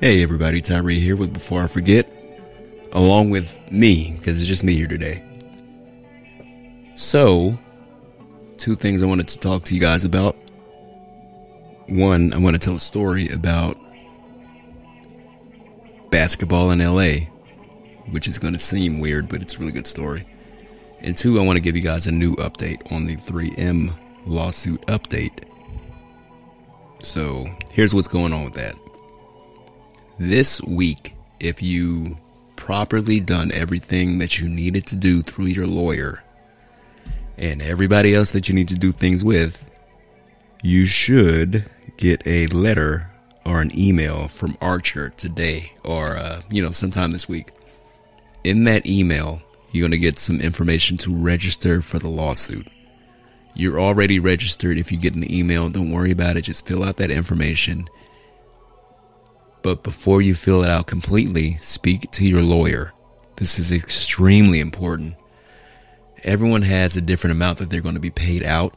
Hey everybody, Tyree here with Before I Forget, along with me, because it's just me here today. So, two things I wanted to talk to you guys about. One, I want to tell a story about basketball in LA, which is going to seem weird, but it's a really good story. And two, I want to give you guys a new update on the 3M lawsuit update. So, here's what's going on with that. This week, if you properly done everything that you needed to do through your lawyer and everybody else that you need to do things with, you should get a letter or an email from Archer today or, uh, you know, sometime this week. In that email, you're going to get some information to register for the lawsuit. You're already registered. If you get an email, don't worry about it. Just fill out that information but before you fill it out completely, speak to your lawyer. This is extremely important. Everyone has a different amount that they're going to be paid out.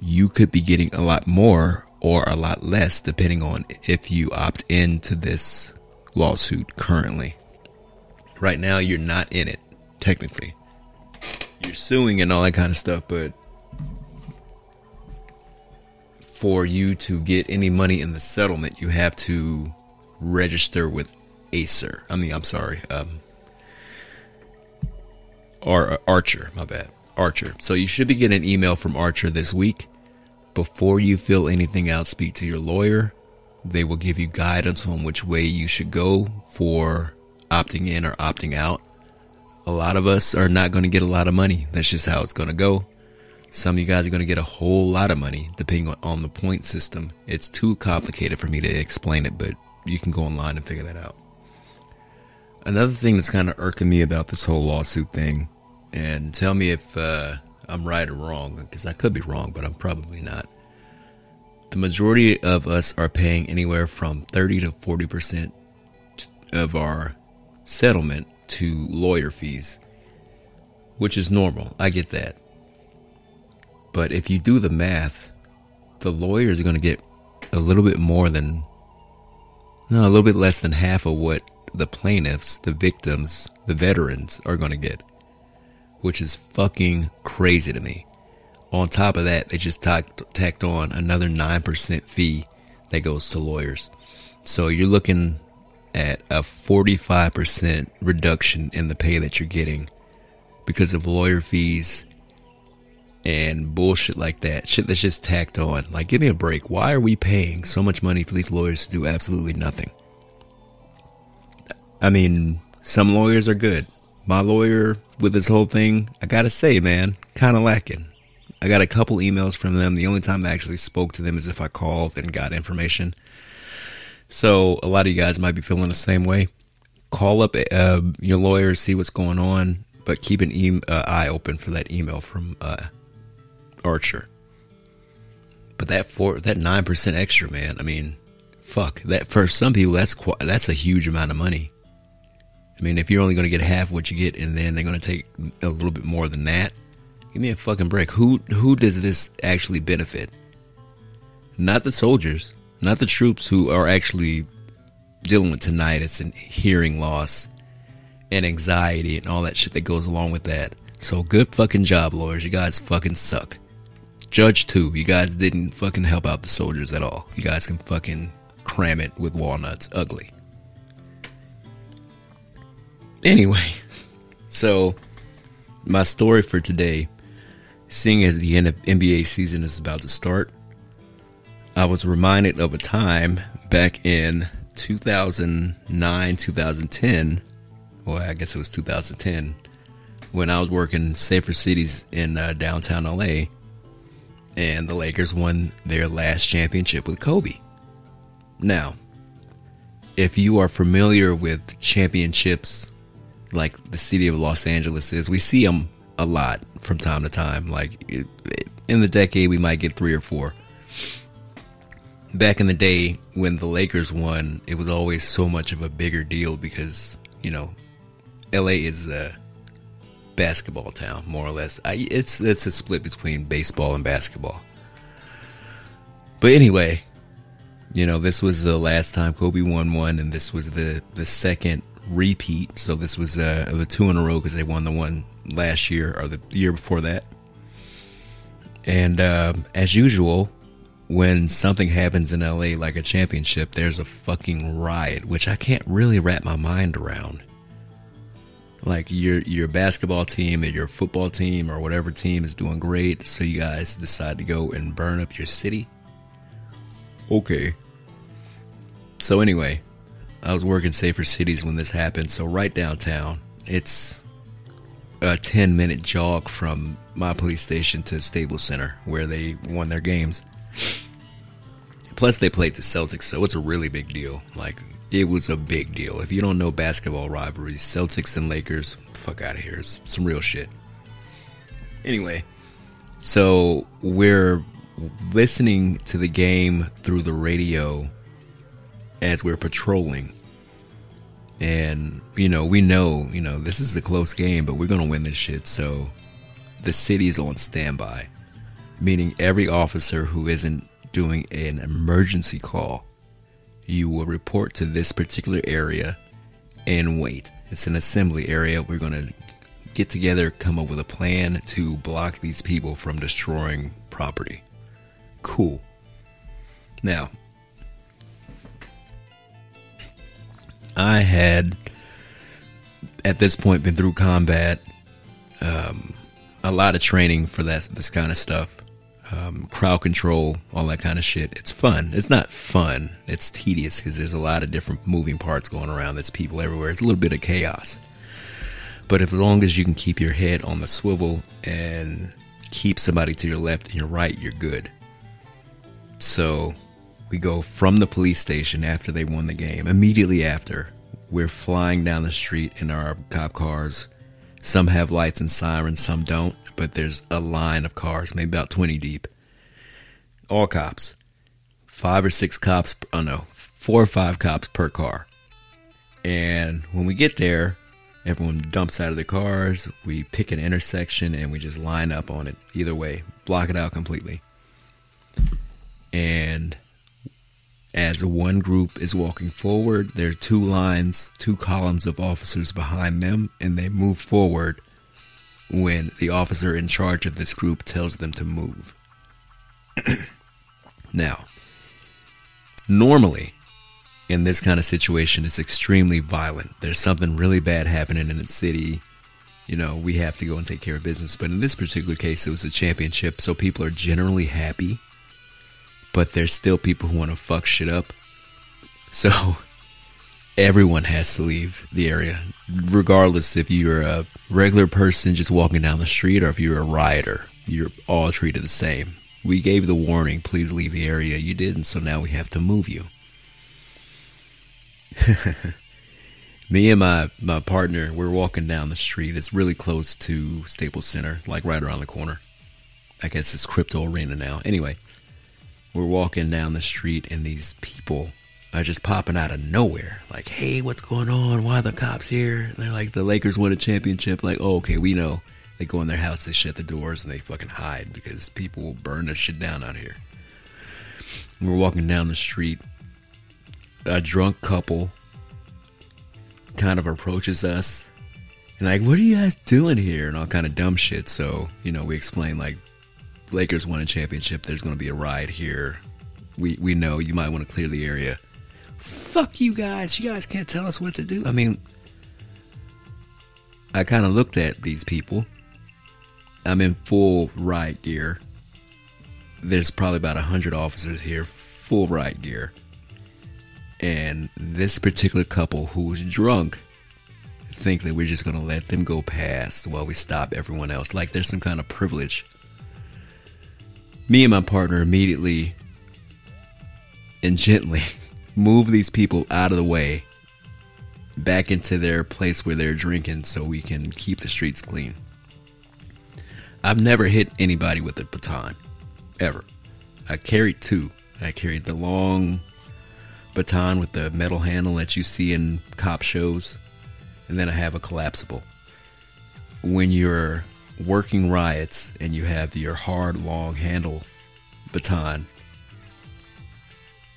You could be getting a lot more or a lot less depending on if you opt into this lawsuit currently. Right now, you're not in it, technically. You're suing and all that kind of stuff, but for you to get any money in the settlement, you have to register with Acer. I mean, I'm sorry, um, or Archer. My bad, Archer. So you should be getting an email from Archer this week. Before you fill anything out, speak to your lawyer. They will give you guidance on which way you should go for opting in or opting out. A lot of us are not going to get a lot of money. That's just how it's going to go. Some of you guys are going to get a whole lot of money depending on the point system. It's too complicated for me to explain it, but you can go online and figure that out. Another thing that's kind of irking me about this whole lawsuit thing, and tell me if uh, I'm right or wrong, because I could be wrong, but I'm probably not. The majority of us are paying anywhere from 30 to 40% of our settlement to lawyer fees, which is normal. I get that. But if you do the math, the lawyers are going to get a little bit more than no, a little bit less than half of what the plaintiffs, the victims, the veterans are going to get, which is fucking crazy to me. On top of that, they just tacked, tacked on another 9% fee that goes to lawyers. So you're looking at a 45% reduction in the pay that you're getting because of lawyer fees and bullshit like that. Shit that's just tacked on. Like, give me a break. Why are we paying so much money for these lawyers to do absolutely nothing? I mean, some lawyers are good. My lawyer with this whole thing, I gotta say, man, kind of lacking. I got a couple emails from them. The only time I actually spoke to them is if I called and got information. So a lot of you guys might be feeling the same way. Call up uh, your lawyer, see what's going on, but keep an e- uh, eye open for that email from uh, Archer. But that four, that nine percent extra, man. I mean, fuck that. For some people, that's quite, that's a huge amount of money. I mean, if you're only going to get half what you get, and then they're going to take a little bit more than that, give me a fucking break. Who who does this actually benefit? Not the soldiers, not the troops who are actually dealing with tinnitus and hearing loss and anxiety and all that shit that goes along with that. So good fucking job, lawyers. You guys fucking suck. Judge too. You guys didn't fucking help out the soldiers at all. You guys can fucking cram it with walnuts. Ugly. Anyway, so my story for today, seeing as the NBA season is about to start, I was reminded of a time back in 2009, 2010. Well, I guess it was 2010 when I was working Safer Cities in uh, downtown LA and the Lakers won their last championship with Kobe. Now, if you are familiar with championships like the city of Los Angeles is, we see them a lot from time to time. Like in the decade, we might get three or four. Back in the day when the Lakers won, it was always so much of a bigger deal because, you know, LA is a basketball town, more or less. I, it's it's a split between baseball and basketball. But anyway, you know, this was the last time Kobe won one, and this was the the second repeat. So this was uh, the two in a row because they won the one last year or the year before that. And uh, as usual, when something happens in LA like a championship, there's a fucking riot, which I can't really wrap my mind around. Like your your basketball team or your football team or whatever team is doing great, so you guys decide to go and burn up your city. Okay. So anyway, I was working Safer Cities when this happened, so right downtown, it's a 10 minute jog from my police station to Staples Center where they won their games. Plus, they played the Celtics, so it's a really big deal. Like, it was a big deal. If you don't know basketball rivalries, Celtics and Lakers, fuck out of here. It's some real shit. Anyway, so we're listening to the game through the radio as we're patrolling. And, you know, we know, you know, this is a close game, but we're going to win this shit. So the city's on standby, meaning every officer who isn't doing an emergency call, you will report to this particular area and wait. It's an assembly area. We're going to get together, come up with a plan to block these people from destroying property. Cool. Now, I had at this point been through combat, um, a lot of training for that this kind of stuff, um, crowd control, all that kind of shit. It's fun. It's not fun. It's tedious because there's a lot of different moving parts going around. There's people everywhere. It's a little bit of chaos. But as long as you can keep your head on the swivel and keep somebody to your left and your right, you're good. So we go from the police station after they won the game. Immediately after, we're flying down the street in our cop cars. Some have lights and sirens, some don't, but there's a line of cars, maybe about 20 deep. All cops. Five or six cops, oh no, four or five cops per car. And when we get there, everyone dumps out of their cars. We pick an intersection and we just line up on it. Either way, block it out completely. And as one group is walking forward, there are two lines, two columns of officers behind them, and they move forward when the officer in charge of this group tells them to move. now, normally, in this kind of situation, it's extremely violent. There's something really bad happening in the city. You know, we have to go and take care of business. But in this particular case, it was a championship, so people are generally happy but there's still people who want to fuck shit up. So everyone has to leave the area, regardless if you're a regular person just walking down the street or if you're a rioter. You're all treated the same. We gave the warning, please leave the area. You didn't, so now we have to move you. Me and my, my partner, we're walking down the street. It's really close to Staples Center, like right around the corner. I guess it's Crypto Arena now. Anyway, we're walking down the street and these people are just popping out of nowhere. Like, hey, what's going on? Why are the cops here? And they're like, the Lakers won a championship. Like, oh, okay, we know. They go in their house, they shut the doors, and they fucking hide because people will burn their shit down out here. We're walking down the street. A drunk couple kind of approaches us and like, what are you guys doing here? And all kind of dumb shit. So, you know, we explain like Lakers won a championship, there's going to be a ride here. We we know you might want to clear the area. Fuck you guys! You guys can't tell us what to do. I mean, I kind of looked at these people. I'm in full riot gear. There's probably about a hundred officers here, full riot gear. And this particular couple who's drunk think that we're just gonna let them go past while we stop everyone else. Like there's some kind of privilege me and my partner immediately and gently move these people out of the way back into their place where they're drinking so we can keep the streets clean. I've never hit anybody with a baton, ever. I carried two. I carried the long baton with the metal handle that you see in cop shows, and then I have a collapsible. When you're working riots and you have your hard, long handle baton,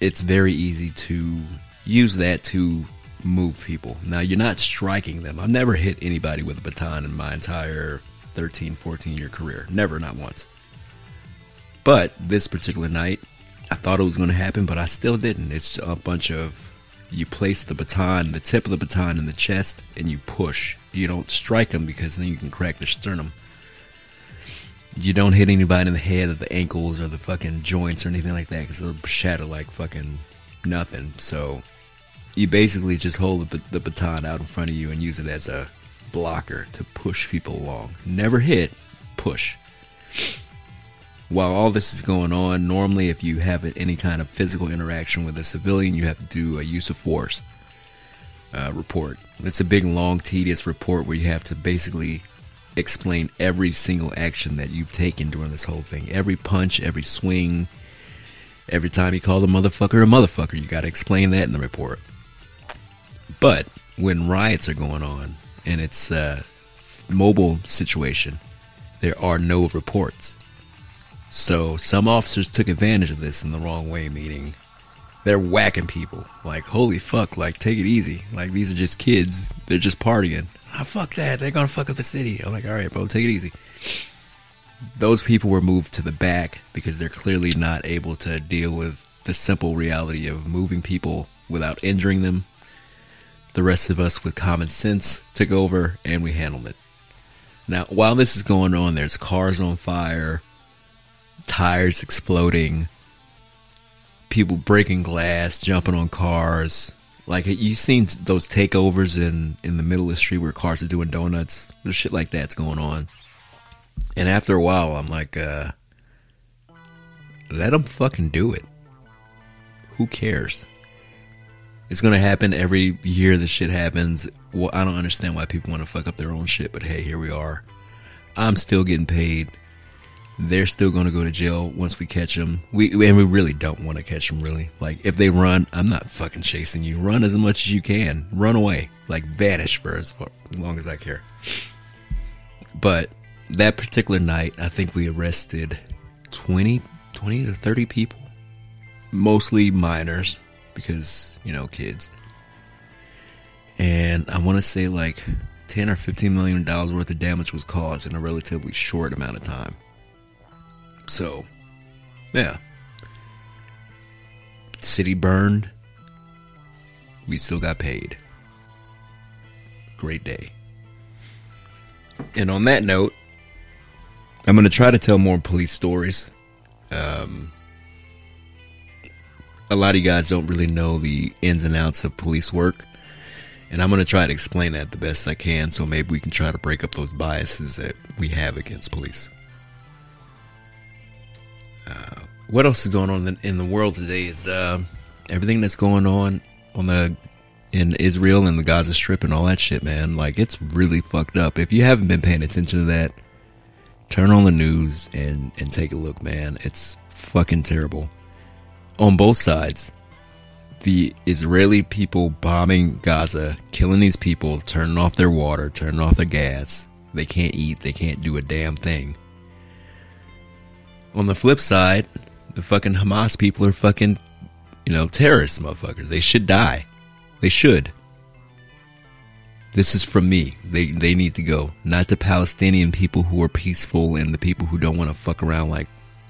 it's very easy to use that to move people. Now, you're not striking them. I've never hit anybody with a baton in my entire 13, 14 year career. Never, not once. But this particular night, I thought it was going to happen, but I still didn't. It's a bunch of you place the baton, the tip of the baton in the chest, and you push. You don't strike them because then you can crack their sternum. You don't hit anybody in the head or the ankles or the fucking joints or anything like that because it'll shatter like fucking nothing. So you basically just hold the, the baton out in front of you and use it as a blocker to push people along. Never hit, push. While all this is going on, normally if you have any kind of physical interaction with a civilian, you have to do a use of force uh, report. It's a big, long, tedious report where you have to basically explain every single action that you've taken during this whole thing. Every punch, every swing, every time you call the motherfucker a motherfucker, you got to explain that in the report. But when riots are going on and it's a mobile situation, there are no reports. So some officers took advantage of this in the wrong way, meaning they're whacking people. Like, holy fuck, like, take it easy. Like, these are just kids. They're just partying. Ah, fuck that. They're gonna fuck up the city. I'm like, alright, bro, take it easy. Those people were moved to the back because they're clearly not able to deal with the simple reality of moving people without injuring them. The rest of us with common sense took over and we handled it. Now, while this is going on, there's cars on fire, tires exploding, people breaking glass, jumping on cars. Like you've seen those takeovers in in the middle of the street where cars are doing donuts. There's shit like that's going on. And after a while, I'm like, uh, let them fucking do it. Who cares? It's gonna happen every year. This shit happens. Well, I don't understand why people want to fuck up their own shit, but hey, here we are. I'm still getting paid they're still going to go to jail once we catch them. We and we really don't want to catch them. Really, like if they run, I'm not fucking chasing you. Run as much as you can. Run away, like vanish for as, as long as I care. But that particular night, I think we arrested 20, 20 to 30 people, mostly minors, because you know kids. And I want to say like 10 or 15 million dollars worth of damage was caused in a relatively short amount of time. So, yeah. City burned. We still got paid. Great day. And on that note, I'm going to try to tell more police stories. Um, a lot of you guys don't really know the ins and outs of police work. And I'm going to try to explain that the best I can so maybe we can try to break up those biases that we have against police. Uh, what else is going on in, in the world today is uh, everything that's going on on the in Israel and the Gaza Strip and all that shit, man. Like it's really fucked up. If you haven't been paying attention to that, turn on the news and and take a look, man. It's fucking terrible on both sides. The Israeli people bombing Gaza, killing these people, turning off their water, turning off their gas. They can't eat. They can't do a damn thing. On the flip side, the fucking Hamas people are fucking, you know, terrorists, motherfuckers. They should die. They should. This is from me. They they need to go. Not the Palestinian people who are peaceful and the people who don't want to fuck around like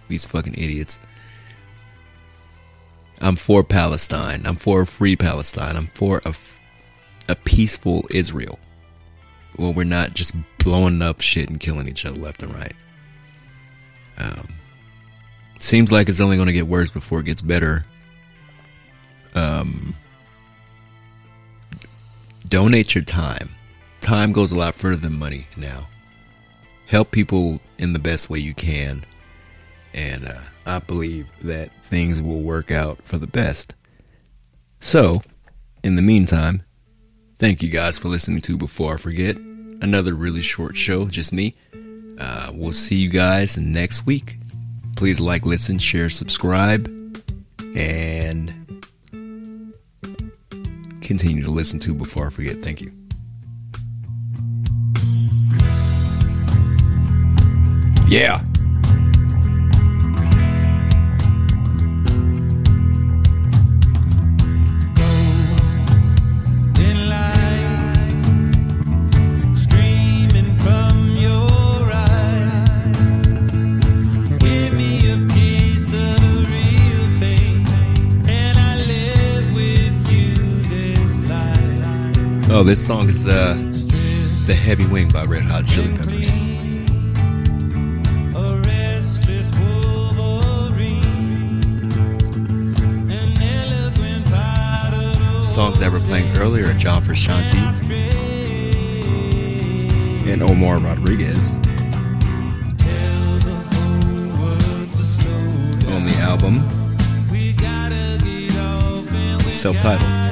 these fucking idiots. I'm for Palestine. I'm for a free Palestine. I'm for a, a peaceful Israel. Well, we're not just blowing up shit and killing each other left and right. Um, seems like it's only going to get worse before it gets better. Um, donate your time. Time goes a lot further than money now. Help people in the best way you can. And uh, I believe that things will work out for the best. So, in the meantime, thank you guys for listening to Before I Forget. Another really short show, just me. Uh, we'll see you guys next week. Please like, listen, share, subscribe, and continue to listen to before I forget. Thank you. Yeah. This song is uh, The Heavy Wing by Red Hot Chili Peppers. Songs that were playing earlier are John Frusciante and Omar Rodriguez. On the album, self titled.